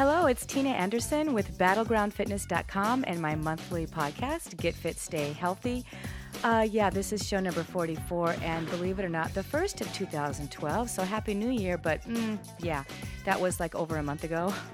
Hello, it's Tina Anderson with BattlegroundFitness.com and my monthly podcast, Get Fit, Stay Healthy. Uh, yeah, this is show number 44, and believe it or not, the first of 2012. So happy new year, but mm, yeah, that was like over a month ago.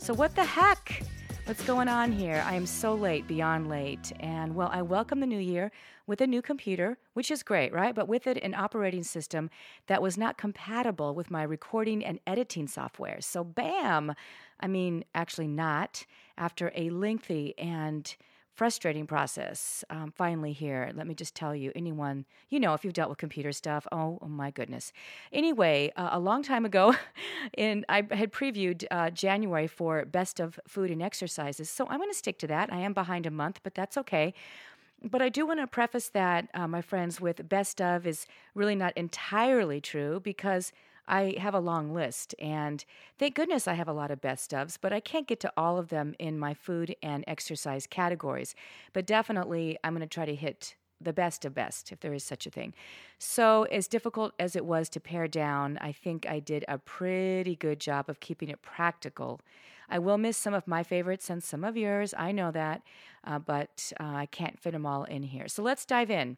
So, what the heck? What's going on here? I am so late, beyond late. And well, I welcome the new year with a new computer, which is great, right? But with it, an operating system that was not compatible with my recording and editing software. So, bam! I mean, actually, not. After a lengthy and frustrating process. Um, finally, here, let me just tell you anyone, you know, if you've dealt with computer stuff, oh, oh my goodness. Anyway, uh, a long time ago, in, I had previewed uh, January for Best of Food and Exercises. So I'm going to stick to that. I am behind a month, but that's okay. But I do want to preface that, uh, my friends, with best of is really not entirely true because I have a long list, and thank goodness I have a lot of best ofs, but I can't get to all of them in my food and exercise categories. But definitely, I'm going to try to hit the best of best, if there is such a thing. So, as difficult as it was to pare down, I think I did a pretty good job of keeping it practical. I will miss some of my favorites and some of yours, I know that, uh, but uh, I can't fit them all in here. So, let's dive in.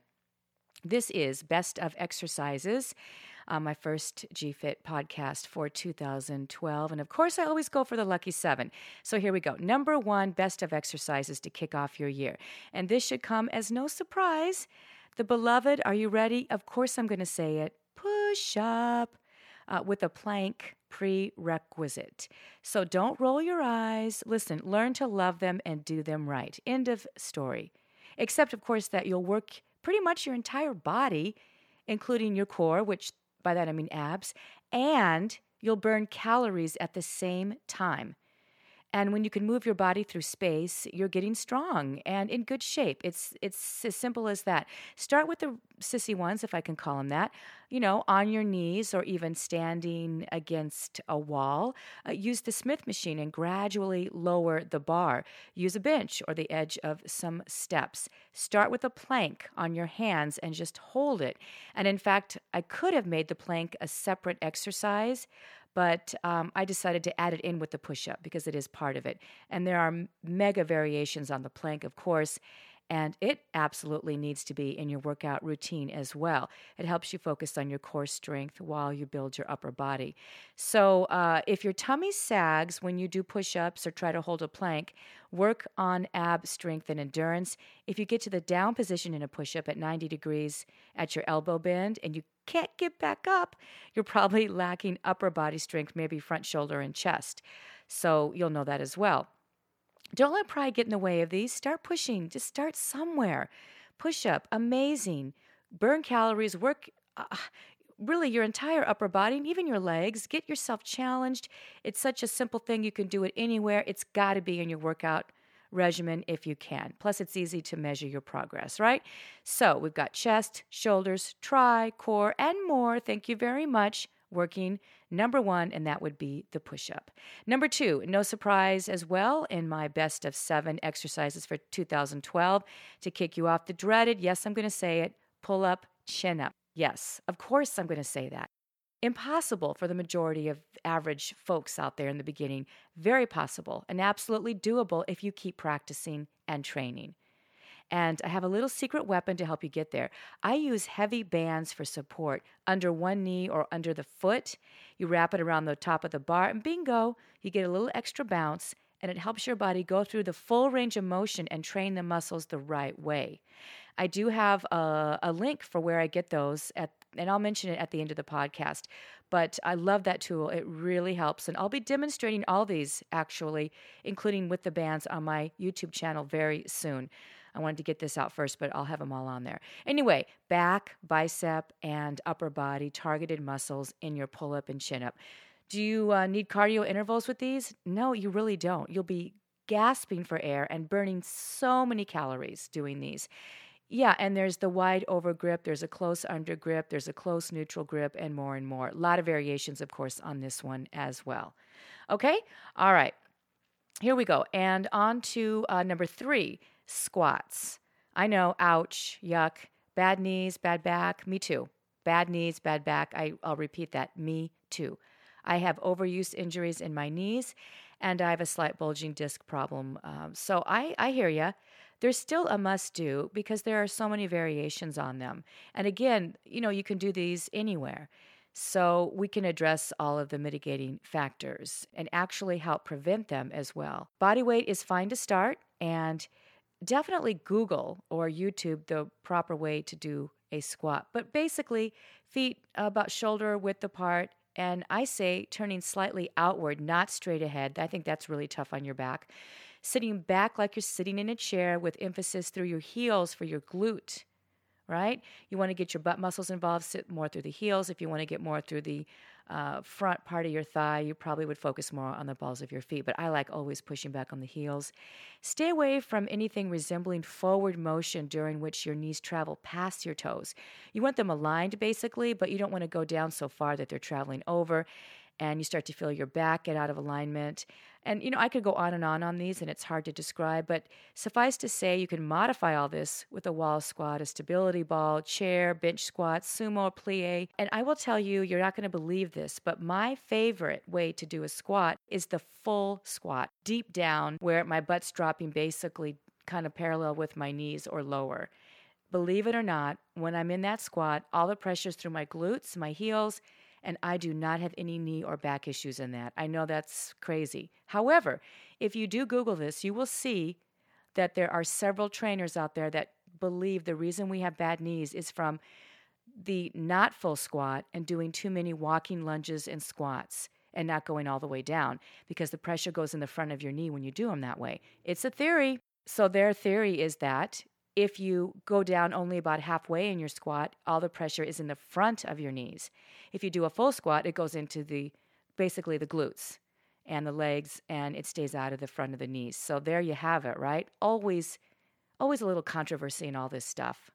This is Best of Exercises uh, my first GFit podcast for 2012. And of course, I always go for the lucky seven. So here we go. Number one, best of exercises to kick off your year. And this should come as no surprise. The beloved, are you ready? Of course, I'm going to say it push up uh, with a plank prerequisite. So don't roll your eyes. Listen, learn to love them and do them right. End of story. Except, of course, that you'll work pretty much your entire body, including your core, which by that I mean abs, and you'll burn calories at the same time. And when you can move your body through space, you're getting strong and in good shape. It's it's as simple as that. Start with the sissy ones, if I can call them that. You know, on your knees or even standing against a wall. Uh, use the Smith machine and gradually lower the bar. Use a bench or the edge of some steps. Start with a plank on your hands and just hold it. And in fact, I could have made the plank a separate exercise but um, I decided to add it in with the push up because it is part of it. And there are mega variations on the plank, of course. And it absolutely needs to be in your workout routine as well. It helps you focus on your core strength while you build your upper body. So, uh, if your tummy sags when you do push ups or try to hold a plank, work on ab strength and endurance. If you get to the down position in a push up at 90 degrees at your elbow bend and you can't get back up, you're probably lacking upper body strength, maybe front shoulder and chest. So, you'll know that as well. Don't let pride get in the way of these. Start pushing. Just start somewhere. Push up, amazing. Burn calories, work uh, really your entire upper body and even your legs. Get yourself challenged. It's such a simple thing. You can do it anywhere. It's got to be in your workout regimen if you can. Plus, it's easy to measure your progress, right? So, we've got chest, shoulders, tri, core, and more. Thank you very much working number one, and that would be the push up. Number two, no surprise as well, in my best of seven exercises for 2012 to kick you off the dreaded, yes, I'm going to say it, pull up, chin up. Yes, of course I'm going to say that. Impossible for the majority of average folks out there in the beginning. Very possible and absolutely doable if you keep practicing and training. And I have a little secret weapon to help you get there. I use heavy bands for support under one knee or under the foot. You wrap it around the top of the bar, and bingo, you get a little extra bounce, and it helps your body go through the full range of motion and train the muscles the right way. I do have a, a link for where I get those at and I'll mention it at the end of the podcast. But I love that tool. It really helps. And I'll be demonstrating all these actually, including with the bands on my YouTube channel very soon. I wanted to get this out first, but I'll have them all on there. Anyway, back, bicep, and upper body targeted muscles in your pull up and chin up. Do you uh, need cardio intervals with these? No, you really don't. You'll be gasping for air and burning so many calories doing these. Yeah, and there's the wide over grip, there's a close under grip, there's a close neutral grip, and more and more. A lot of variations, of course, on this one as well. Okay? All right. Here we go. And on to uh, number three squats. I know, ouch, yuck, bad knees, bad back, me too. Bad knees, bad back. I, I'll repeat that, me too. I have overuse injuries in my knees, and I have a slight bulging disc problem. Um, so I, I hear you. There's still a must do because there are so many variations on them. And again, you know, you can do these anywhere. So we can address all of the mitigating factors and actually help prevent them as well. Body weight is fine to start, and definitely Google or YouTube the proper way to do a squat. But basically, feet about shoulder width apart, and I say turning slightly outward, not straight ahead. I think that's really tough on your back. Sitting back like you're sitting in a chair with emphasis through your heels for your glute right? You want to get your butt muscles involved, sit more through the heels. If you want to get more through the uh, front part of your thigh, you probably would focus more on the balls of your feet. But I like always pushing back on the heels. Stay away from anything resembling forward motion during which your knees travel past your toes. You want them aligned basically, but you don't want to go down so far that they're traveling over and you start to feel your back get out of alignment. And, you know, I could go on and on on these, and it's hard to describe, but suffice to say, you can modify all this with a wall squat, a stability ball, chair, bench squat, sumo, plie. And I will tell you, you're not going to believe this, but my favorite way to do a squat is the full squat, deep down, where my butt's dropping basically kind of parallel with my knees or lower. Believe it or not, when I'm in that squat, all the pressure's through my glutes, my heels, and I do not have any knee or back issues in that. I know that's crazy. However, if you do Google this, you will see that there are several trainers out there that believe the reason we have bad knees is from the not full squat and doing too many walking lunges and squats and not going all the way down because the pressure goes in the front of your knee when you do them that way. It's a theory. So, their theory is that if you go down only about halfway in your squat, all the pressure is in the front of your knees. If you do a full squat, it goes into the basically the glutes and the legs and it stays out of the front of the knees. So there you have it, right? Always always a little controversy in all this stuff.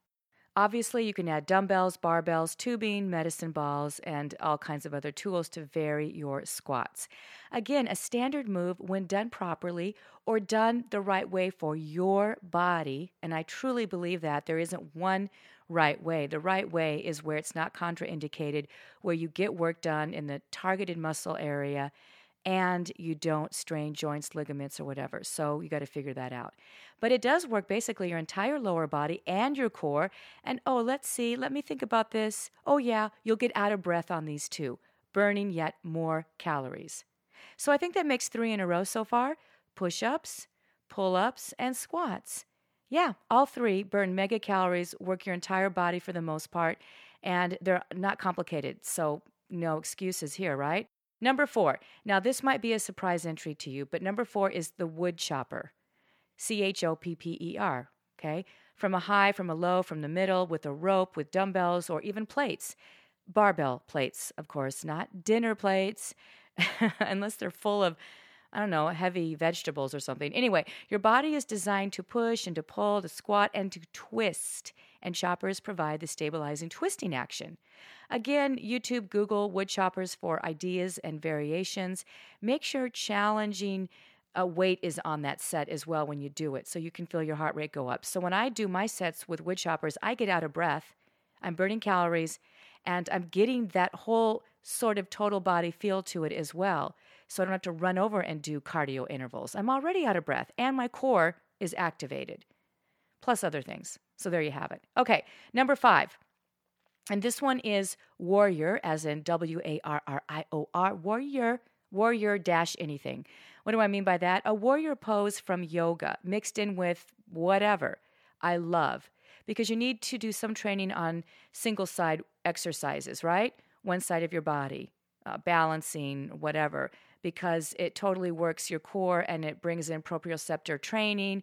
Obviously, you can add dumbbells, barbells, tubing, medicine balls, and all kinds of other tools to vary your squats. Again, a standard move when done properly or done the right way for your body, and I truly believe that there isn't one right way. The right way is where it's not contraindicated, where you get work done in the targeted muscle area and you don't strain joints, ligaments, or whatever. So you got to figure that out. But it does work basically your entire lower body and your core. And oh, let's see, let me think about this. Oh, yeah, you'll get out of breath on these two, burning yet more calories. So I think that makes three in a row so far push ups, pull ups, and squats. Yeah, all three burn mega calories, work your entire body for the most part, and they're not complicated. So no excuses here, right? Number four. Now, this might be a surprise entry to you, but number four is the wood chopper. C H O P P E R. Okay? From a high, from a low, from the middle, with a rope, with dumbbells, or even plates. Barbell plates, of course, not dinner plates, unless they're full of I don't know, heavy vegetables or something. Anyway, your body is designed to push and to pull, to squat and to twist, and choppers provide the stabilizing twisting action. Again, YouTube, Google wood choppers for ideas and variations. Make sure challenging uh, weight is on that set as well when you do it so you can feel your heart rate go up. So when I do my sets with wood choppers, I get out of breath, I'm burning calories, and I'm getting that whole sort of total body feel to it as well so I don't have to run over and do cardio intervals. I'm already out of breath and my core is activated, plus other things. So there you have it. Okay, number five. And this one is warrior, as in W A R R I O R, warrior, warrior dash anything. What do I mean by that? A warrior pose from yoga mixed in with whatever I love because you need to do some training on single side exercises, right? One side of your body, uh, balancing, whatever because it totally works your core and it brings in proprioceptor training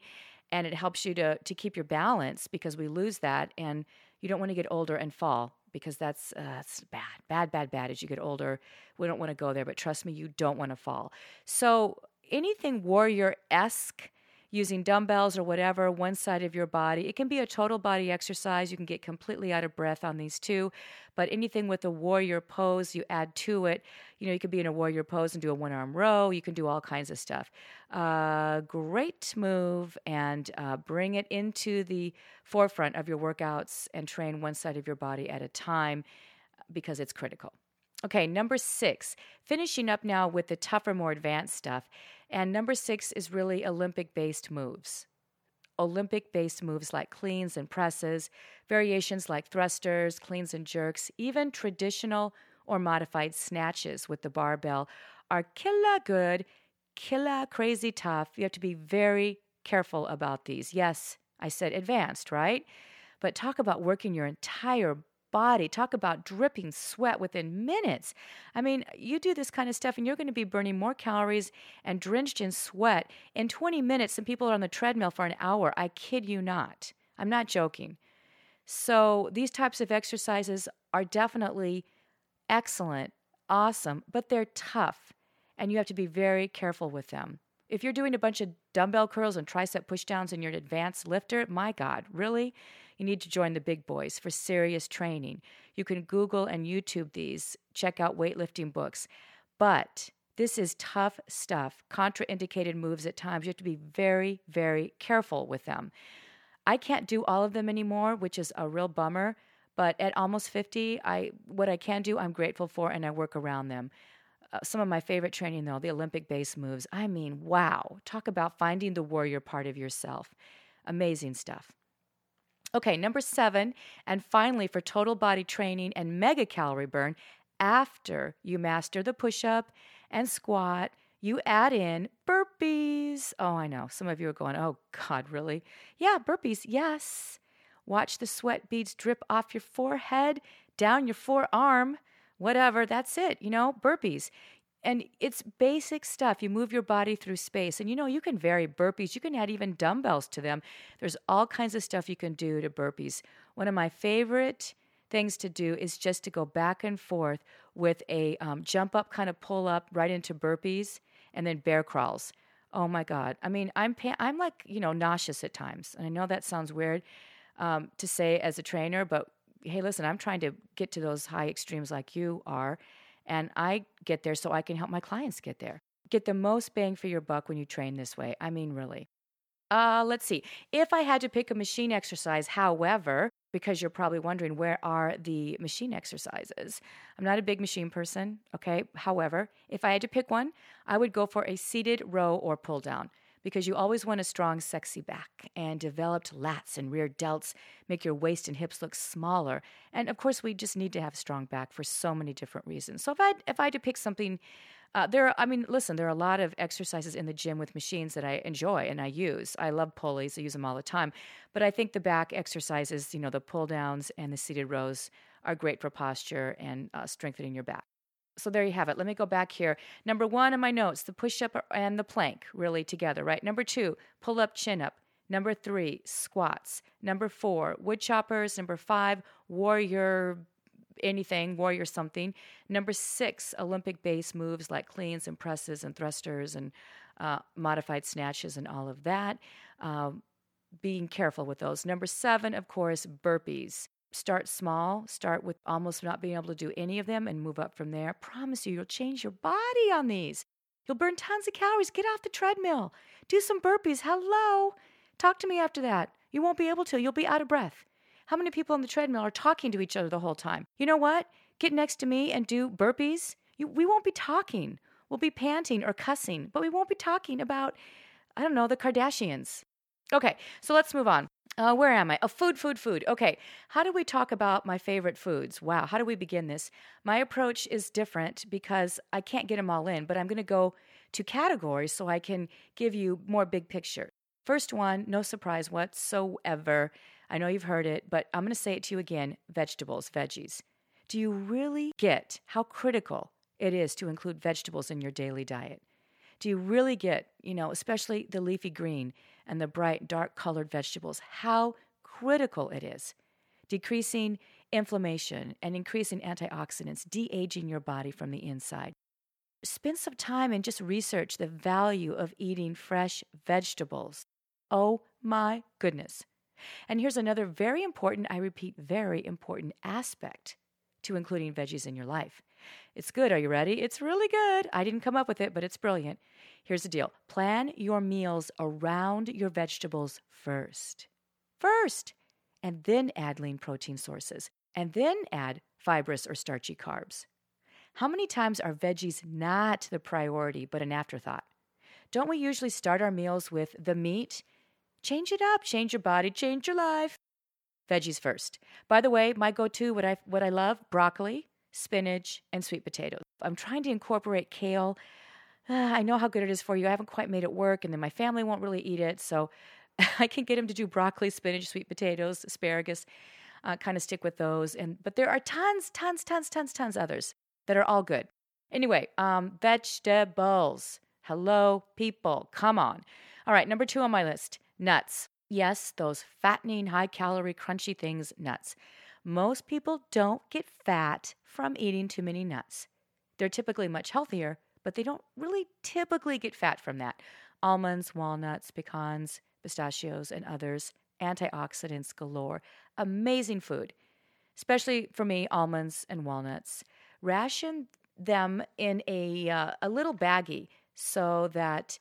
and it helps you to to keep your balance because we lose that and you don't want to get older and fall because that's uh, that's bad bad bad bad as you get older. We don't want to go there but trust me you don't want to fall. So anything warrior-esque using dumbbells or whatever, one side of your body. It can be a total body exercise. You can get completely out of breath on these too. But anything with a warrior pose, you add to it. You know, you could be in a warrior pose and do a one arm row. You can do all kinds of stuff. Uh, great move and uh, bring it into the forefront of your workouts and train one side of your body at a time because it's critical. Okay, number six, finishing up now with the tougher, more advanced stuff. And number six is really Olympic based moves. Olympic based moves like cleans and presses, variations like thrusters, cleans and jerks, even traditional or modified snatches with the barbell are killer good, killer crazy tough. You have to be very careful about these. Yes, I said advanced, right? But talk about working your entire body. Talk about dripping sweat within minutes. I mean, you do this kind of stuff and you're going to be burning more calories and drenched in sweat in 20 minutes than people are on the treadmill for an hour. I kid you not. I'm not joking. So, these types of exercises are definitely excellent, awesome, but they're tough and you have to be very careful with them. If you're doing a bunch of dumbbell curls and tricep pushdowns and you're an advanced lifter, my God, really? You need to join the big boys for serious training. You can Google and YouTube these, check out weightlifting books. But this is tough stuff, contraindicated moves at times. You have to be very, very careful with them. I can't do all of them anymore, which is a real bummer. But at almost 50, I what I can do, I'm grateful for, and I work around them. Uh, some of my favorite training, though, the Olympic base moves. I mean, wow. Talk about finding the warrior part of yourself. Amazing stuff. Okay, number seven, and finally for total body training and mega calorie burn, after you master the push up and squat, you add in burpees. Oh, I know. Some of you are going, oh, God, really? Yeah, burpees, yes. Watch the sweat beads drip off your forehead, down your forearm, whatever. That's it, you know, burpees. And it's basic stuff. You move your body through space. And you know, you can vary burpees. You can add even dumbbells to them. There's all kinds of stuff you can do to burpees. One of my favorite things to do is just to go back and forth with a um, jump up, kind of pull up right into burpees, and then bear crawls. Oh my God! I mean, I'm I'm like you know nauseous at times, and I know that sounds weird um, to say as a trainer, but hey, listen, I'm trying to get to those high extremes like you are, and I get there so I can help my clients get there. Get the most bang for your buck when you train this way. I mean, really. Uh, let's see. If I had to pick a machine exercise, however, because you're probably wondering where are the machine exercises? I'm not a big machine person, okay? However, if I had to pick one, I would go for a seated row or pull down because you always want a strong, sexy back. And developed lats and rear delts make your waist and hips look smaller. And of course, we just need to have a strong back for so many different reasons. So if I if I had to pick something, uh, there. Are, I mean, listen, there are a lot of exercises in the gym with machines that I enjoy and I use. I love pulleys; I use them all the time. But I think the back exercises, you know, the pull downs and the seated rows, are great for posture and uh, strengthening your back so there you have it. Let me go back here. Number one in my notes, the push up and the plank really together, right? Number two, pull up, chin up. Number three, squats. Number four, wood choppers. Number five, warrior anything, warrior something. Number six, Olympic base moves like cleans and presses and thrusters and uh, modified snatches and all of that. Um, being careful with those. Number seven, of course, burpees. Start small, start with almost not being able to do any of them and move up from there. I promise you, you'll change your body on these. You'll burn tons of calories. Get off the treadmill. Do some burpees. Hello. Talk to me after that. You won't be able to. You'll be out of breath. How many people on the treadmill are talking to each other the whole time? You know what? Get next to me and do burpees. You, we won't be talking. We'll be panting or cussing, but we won't be talking about, I don't know, the Kardashians. Okay, so let's move on. Uh, where am I? Oh, food, food, food. Okay. How do we talk about my favorite foods? Wow. How do we begin this? My approach is different because I can't get them all in, but I'm going to go to categories so I can give you more big picture. First one, no surprise whatsoever. I know you've heard it, but I'm going to say it to you again vegetables, veggies. Do you really get how critical it is to include vegetables in your daily diet? Do you really get, you know, especially the leafy green? And the bright, dark colored vegetables, how critical it is. Decreasing inflammation and increasing antioxidants, de aging your body from the inside. Spend some time and just research the value of eating fresh vegetables. Oh my goodness. And here's another very important, I repeat, very important aspect to including veggies in your life. It's good. Are you ready? It's really good. I didn't come up with it, but it's brilliant. Here's the deal plan your meals around your vegetables first. First. And then add lean protein sources. And then add fibrous or starchy carbs. How many times are veggies not the priority but an afterthought? Don't we usually start our meals with the meat? Change it up, change your body, change your life. Veggies first. By the way, my go-to what I what I love, broccoli, spinach, and sweet potatoes. I'm trying to incorporate kale. Uh, I know how good it is for you. I haven't quite made it work, and then my family won't really eat it. So I can get them to do broccoli, spinach, sweet potatoes, asparagus. Uh, kind of stick with those. And but there are tons, tons, tons, tons, tons others that are all good. Anyway, um, vegetables. Hello, people. Come on. All right, number two on my list nuts. Yes, those fattening, high calorie, crunchy things, nuts. Most people don't get fat from eating too many nuts. They're typically much healthier, but they don't really typically get fat from that. Almonds, walnuts, pecans, pistachios, and others, antioxidants galore. Amazing food, especially for me, almonds and walnuts. Ration them in a, uh, a little baggie so that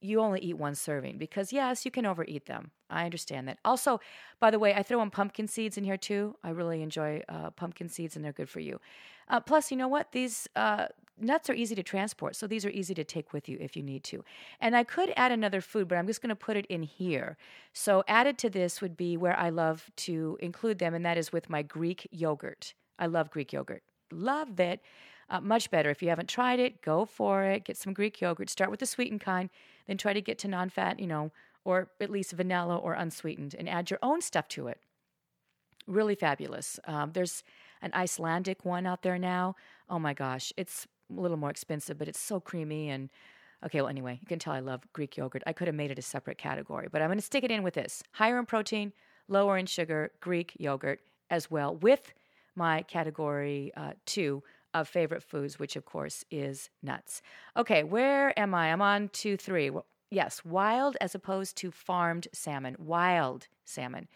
you only eat one serving because yes you can overeat them i understand that. Also by the way i throw in pumpkin seeds in here too. I really enjoy uh, pumpkin seeds and they're good for you. Uh, plus you know what? These uh, nuts are easy to transport so these are easy to take with you if you need to. And i could add another food but i'm just going to put it in here. So added to this would be where i love to include them and that is with my greek yogurt. I love greek yogurt. Love it uh, much better. If you haven't tried it, go for it. Get some Greek yogurt. Start with the sweetened kind, then try to get to non fat, you know, or at least vanilla or unsweetened, and add your own stuff to it. Really fabulous. Um, there's an Icelandic one out there now. Oh my gosh, it's a little more expensive, but it's so creamy and. Okay, well, anyway, you can tell I love Greek yogurt. I could have made it a separate category, but I'm going to stick it in with this higher in protein, lower in sugar, Greek yogurt as well, with my category uh, two of favorite foods, which of course is nuts. Okay, where am I? I'm on two, three. Yes, wild as opposed to farmed salmon. Wild salmon.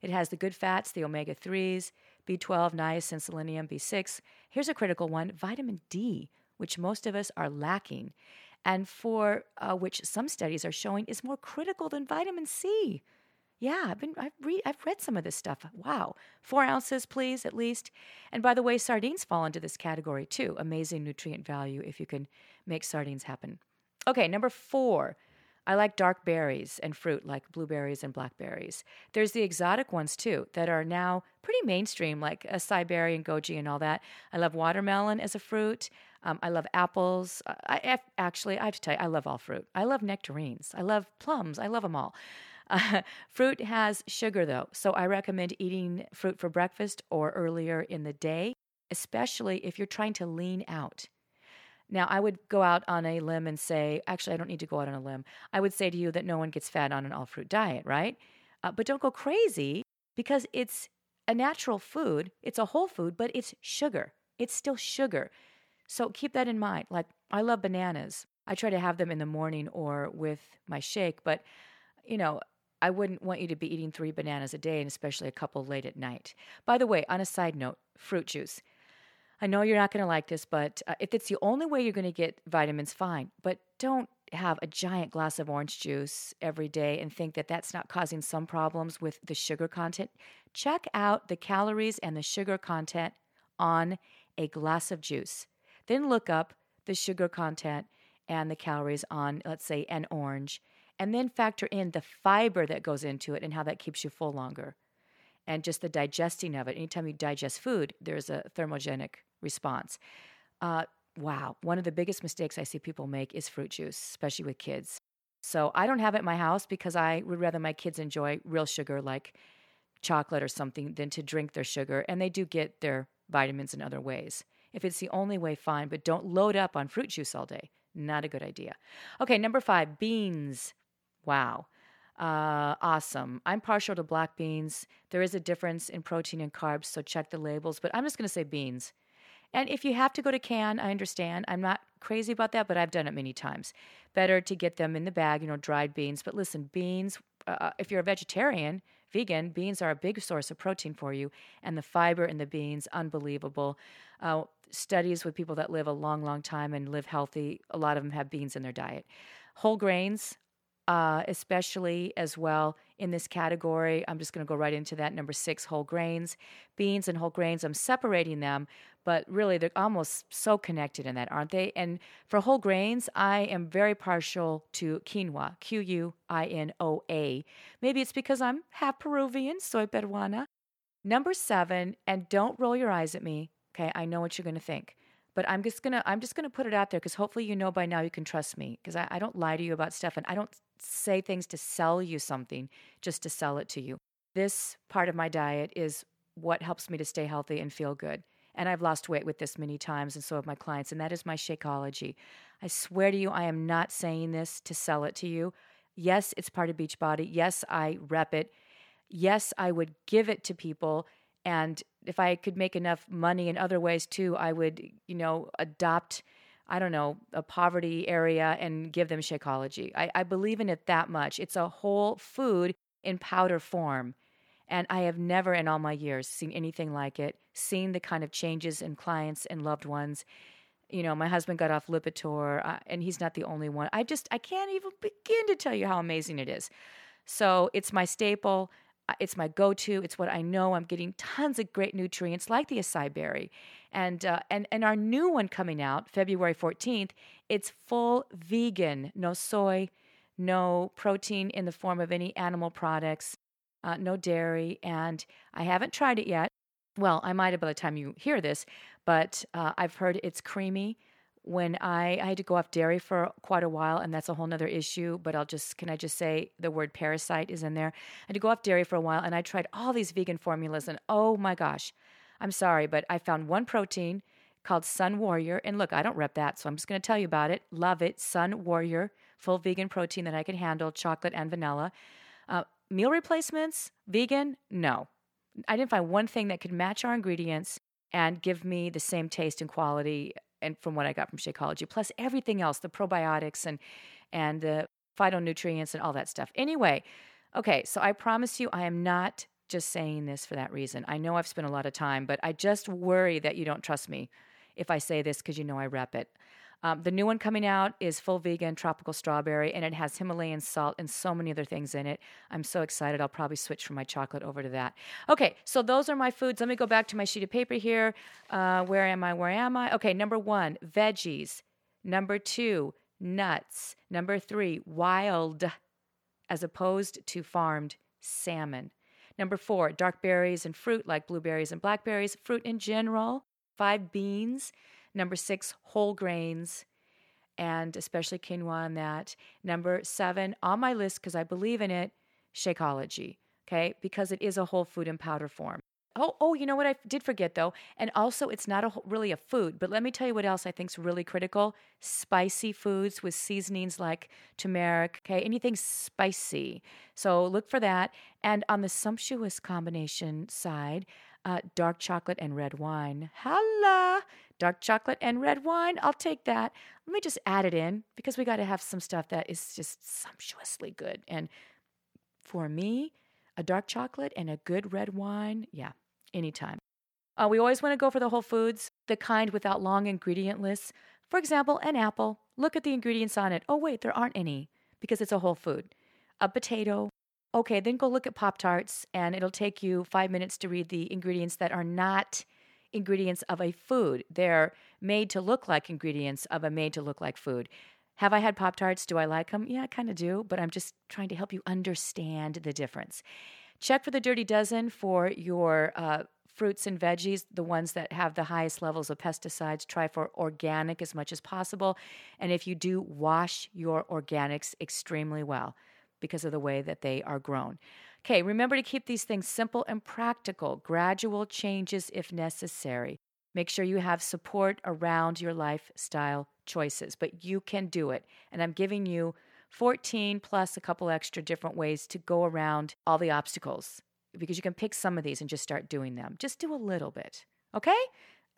It has the good fats, the omega 3s, B12, niacin, selenium, B6. Here's a critical one vitamin D, which most of us are lacking, and for uh, which some studies are showing is more critical than vitamin C. Yeah, I've been I've read I've read some of this stuff. Wow, four ounces, please, at least. And by the way, sardines fall into this category too. Amazing nutrient value if you can make sardines happen. Okay, number four. I like dark berries and fruit like blueberries and blackberries. There's the exotic ones too that are now pretty mainstream, like a and goji and all that. I love watermelon as a fruit. Um, I love apples. I, I, actually, I have to tell you, I love all fruit. I love nectarines. I love plums. I love them all. Uh, fruit has sugar though, so I recommend eating fruit for breakfast or earlier in the day, especially if you're trying to lean out. Now, I would go out on a limb and say, actually, I don't need to go out on a limb. I would say to you that no one gets fat on an all fruit diet, right? Uh, but don't go crazy because it's a natural food. It's a whole food, but it's sugar. It's still sugar. So keep that in mind. Like, I love bananas. I try to have them in the morning or with my shake, but you know, I wouldn't want you to be eating three bananas a day and especially a couple late at night. By the way, on a side note, fruit juice. I know you're not going to like this, but uh, if it's the only way you're going to get vitamins, fine. But don't have a giant glass of orange juice every day and think that that's not causing some problems with the sugar content. Check out the calories and the sugar content on a glass of juice. Then look up the sugar content and the calories on, let's say, an orange and then factor in the fiber that goes into it and how that keeps you full longer and just the digesting of it. Anytime you digest food, there's a thermogenic response. Uh, wow, one of the biggest mistakes I see people make is fruit juice, especially with kids. So I don't have it in my house because I would rather my kids enjoy real sugar like chocolate or something than to drink their sugar. And they do get their vitamins in other ways. If it's the only way, fine, but don't load up on fruit juice all day. Not a good idea. Okay, number five, beans. Wow. Uh, awesome. I'm partial to black beans. There is a difference in protein and carbs, so check the labels, but I'm just going to say beans. And if you have to go to can, I understand. I'm not crazy about that, but I've done it many times. Better to get them in the bag, you know, dried beans. But listen, beans, uh, uh if you're a vegetarian, vegan, beans are a big source of protein for you, and the fiber in the beans, unbelievable. Uh, studies with people that live a long, long time and live healthy, a lot of them have beans in their diet. Whole grains, uh, especially as well in this category. I'm just going to go right into that. Number six, whole grains, beans and whole grains. I'm separating them but really they're almost so connected in that, aren't they? And for whole grains, I am very partial to quinoa, Q U I N O A. Maybe it's because I'm half Peruvian, soy peruana. Number seven, and don't roll your eyes at me. Okay, I know what you're to think, but I'm just gonna I'm just gonna put it out there because hopefully you know by now you can trust me because I, I don't lie to you about stuff and I don't say things to sell you something just to sell it to you. This part of my diet is what helps me to stay healthy and feel good. And I've lost weight with this many times, and so have my clients, and that is my Shakeology. I swear to you, I am not saying this to sell it to you. Yes, it's part of Beachbody. Yes, I rep it. Yes, I would give it to people. And if I could make enough money in other ways too, I would, you know, adopt, I don't know, a poverty area and give them Shakeology. I, I believe in it that much. It's a whole food in powder form. And I have never in all my years seen anything like it, seen the kind of changes in clients and loved ones. You know, my husband got off Lipitor, uh, and he's not the only one. I just, I can't even begin to tell you how amazing it is. So it's my staple. It's my go-to. It's what I know. I'm getting tons of great nutrients like the acai berry, and uh, and and our new one coming out February 14th. It's full vegan, no soy, no protein in the form of any animal products uh, no dairy, and I haven't tried it yet. Well, I might have by the time you hear this, but uh, I've heard it's creamy. When I, I had to go off dairy for quite a while, and that's a whole nother issue. But I'll just can I just say the word parasite is in there. I had to go off dairy for a while, and I tried all these vegan formulas, and oh my gosh, I'm sorry, but I found one protein called Sun Warrior, and look, I don't rep that, so I'm just going to tell you about it. Love it, Sun Warrior, full vegan protein that I can handle, chocolate and vanilla. Meal replacements, vegan, no. I didn't find one thing that could match our ingredients and give me the same taste and quality and from what I got from Shakeology, plus everything else, the probiotics and and the phytonutrients and all that stuff. Anyway, okay, so I promise you I am not just saying this for that reason. I know I've spent a lot of time, but I just worry that you don't trust me if I say this because you know I rep it. Um, the new one coming out is full vegan tropical strawberry, and it has Himalayan salt and so many other things in it. I'm so excited. I'll probably switch from my chocolate over to that. Okay, so those are my foods. Let me go back to my sheet of paper here. Uh, where am I? Where am I? Okay, number one, veggies. Number two, nuts. Number three, wild, as opposed to farmed salmon. Number four, dark berries and fruit like blueberries and blackberries, fruit in general. Five, beans. Number six, whole grains, and especially quinoa and that. Number seven, on my list, because I believe in it, Shakeology, okay? Because it is a whole food in powder form. Oh, oh, you know what I did forget though, and also it's not a, really a food. But let me tell you what else I think is really critical: spicy foods with seasonings like turmeric. Okay, anything spicy. So look for that. And on the sumptuous combination side, uh, dark chocolate and red wine. Holla! dark chocolate and red wine. I'll take that. Let me just add it in because we got to have some stuff that is just sumptuously good. And for me, a dark chocolate and a good red wine, yeah, anytime. Uh, we always want to go for the whole foods, the kind without long ingredient lists. For example, an apple. Look at the ingredients on it. Oh, wait, there aren't any because it's a whole food. A potato. Okay, then go look at Pop Tarts and it'll take you five minutes to read the ingredients that are not ingredients of a food. They're made to look like ingredients of a made to look like food. Have I had Pop Tarts? Do I like them? Yeah, I kind of do, but I'm just trying to help you understand the difference. Check for the Dirty Dozen for your uh, fruits and veggies, the ones that have the highest levels of pesticides. Try for organic as much as possible. And if you do, wash your organics extremely well because of the way that they are grown. Okay, remember to keep these things simple and practical, gradual changes if necessary. Make sure you have support around your lifestyle choices, but you can do it. And I'm giving you 14 plus a couple extra different ways to go around all the obstacles because you can pick some of these and just start doing them. Just do a little bit. Okay?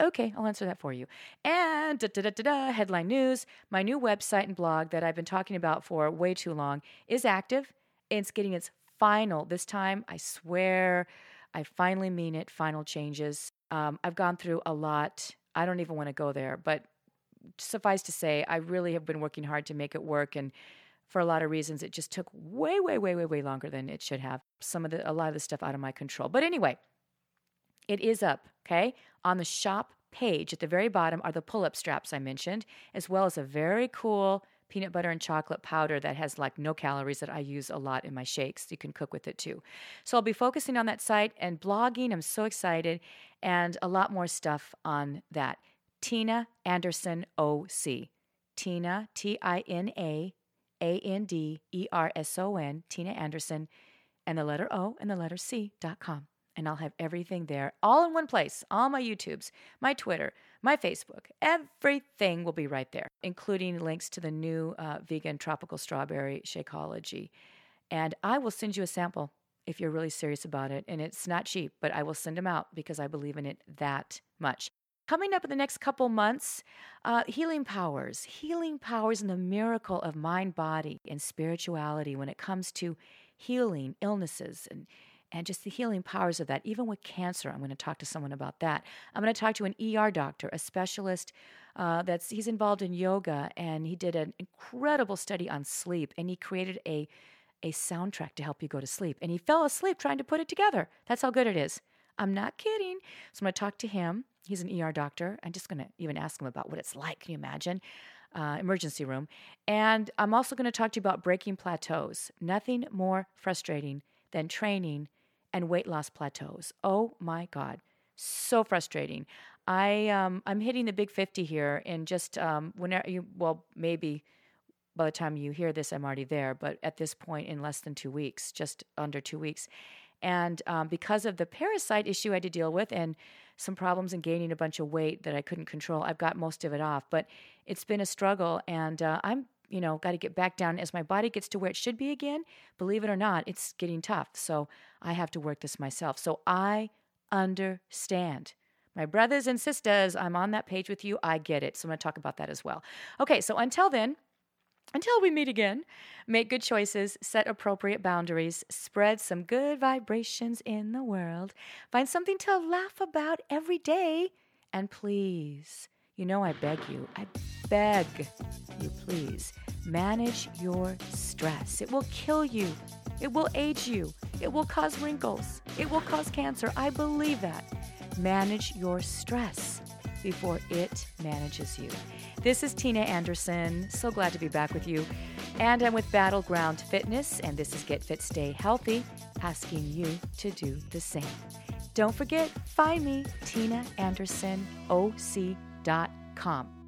Okay, I'll answer that for you. And da, da, da, headline news my new website and blog that I've been talking about for way too long is active. It's getting its final, this time, I swear, I finally mean it, final changes. Um, I've gone through a lot. I don't even want to go there, but suffice to say, I really have been working hard to make it work. And for a lot of reasons, it just took way, way, way, way, way longer than it should have. Some of the, a lot of the stuff out of my control. But anyway, it is up, okay, on the shop page at the very bottom are the pull up straps I mentioned, as well as a very cool peanut butter and chocolate powder that has like no calories that I use a lot in my shakes. You can cook with it too. So I'll be focusing on that site and blogging. I'm so excited and a lot more stuff on that. Tina Anderson OC. Tina, T I N A A N D E R S O N, Tina Anderson, and the letter O and the letter C dot com and I'll have everything there all in one place. All my YouTubes, my Twitter, my Facebook, everything will be right there, including links to the new uh, vegan tropical strawberry Shakeology. And I will send you a sample if you're really serious about it. And it's not cheap, but I will send them out because I believe in it that much. Coming up in the next couple months, uh, healing powers, healing powers and the miracle of mind, body, and spirituality when it comes to healing illnesses and and just the healing powers of that, even with cancer. I'm going to talk to someone about that. I'm going to talk to an ER doctor, a specialist uh, that's he's involved in yoga, and he did an incredible study on sleep, and he created a a soundtrack to help you go to sleep. And he fell asleep trying to put it together. That's how good it is. I'm not kidding. So I'm going to talk to him. He's an ER doctor. I'm just going to even ask him about what it's like. Can you imagine? Uh, emergency room. And I'm also going to talk to you about breaking plateaus. Nothing more frustrating than training and weight loss plateaus. Oh my God, so frustrating. I um, I'm hitting the big fifty here, and just um, whenever you well maybe by the time you hear this, I'm already there. But at this point, in less than two weeks, just under two weeks, and um, because of the parasite issue I had to deal with, and some problems in gaining a bunch of weight that I couldn't control, I've got most of it off. But it's been a struggle, and uh, I'm you know, got to get back down as my body gets to where it should be again. Believe it or not, it's getting tough. So I have to work this myself. So I understand. My brothers and sisters, I'm on that page with you. I get it. So I'm going to talk about that as well. Okay, so until then, until we meet again, make good choices, set appropriate boundaries, spread some good vibrations in the world, find something to laugh about every day, and please, you know, I beg you, I beg you, please, manage your stress. It will kill you. It will age you. It will cause wrinkles. It will cause cancer. I believe that. Manage your stress before it manages you. This is Tina Anderson. So glad to be back with you. And I'm with Battleground Fitness, and this is Get Fit Stay Healthy, asking you to do the same. Don't forget, find me, Tina Anderson, OC.com.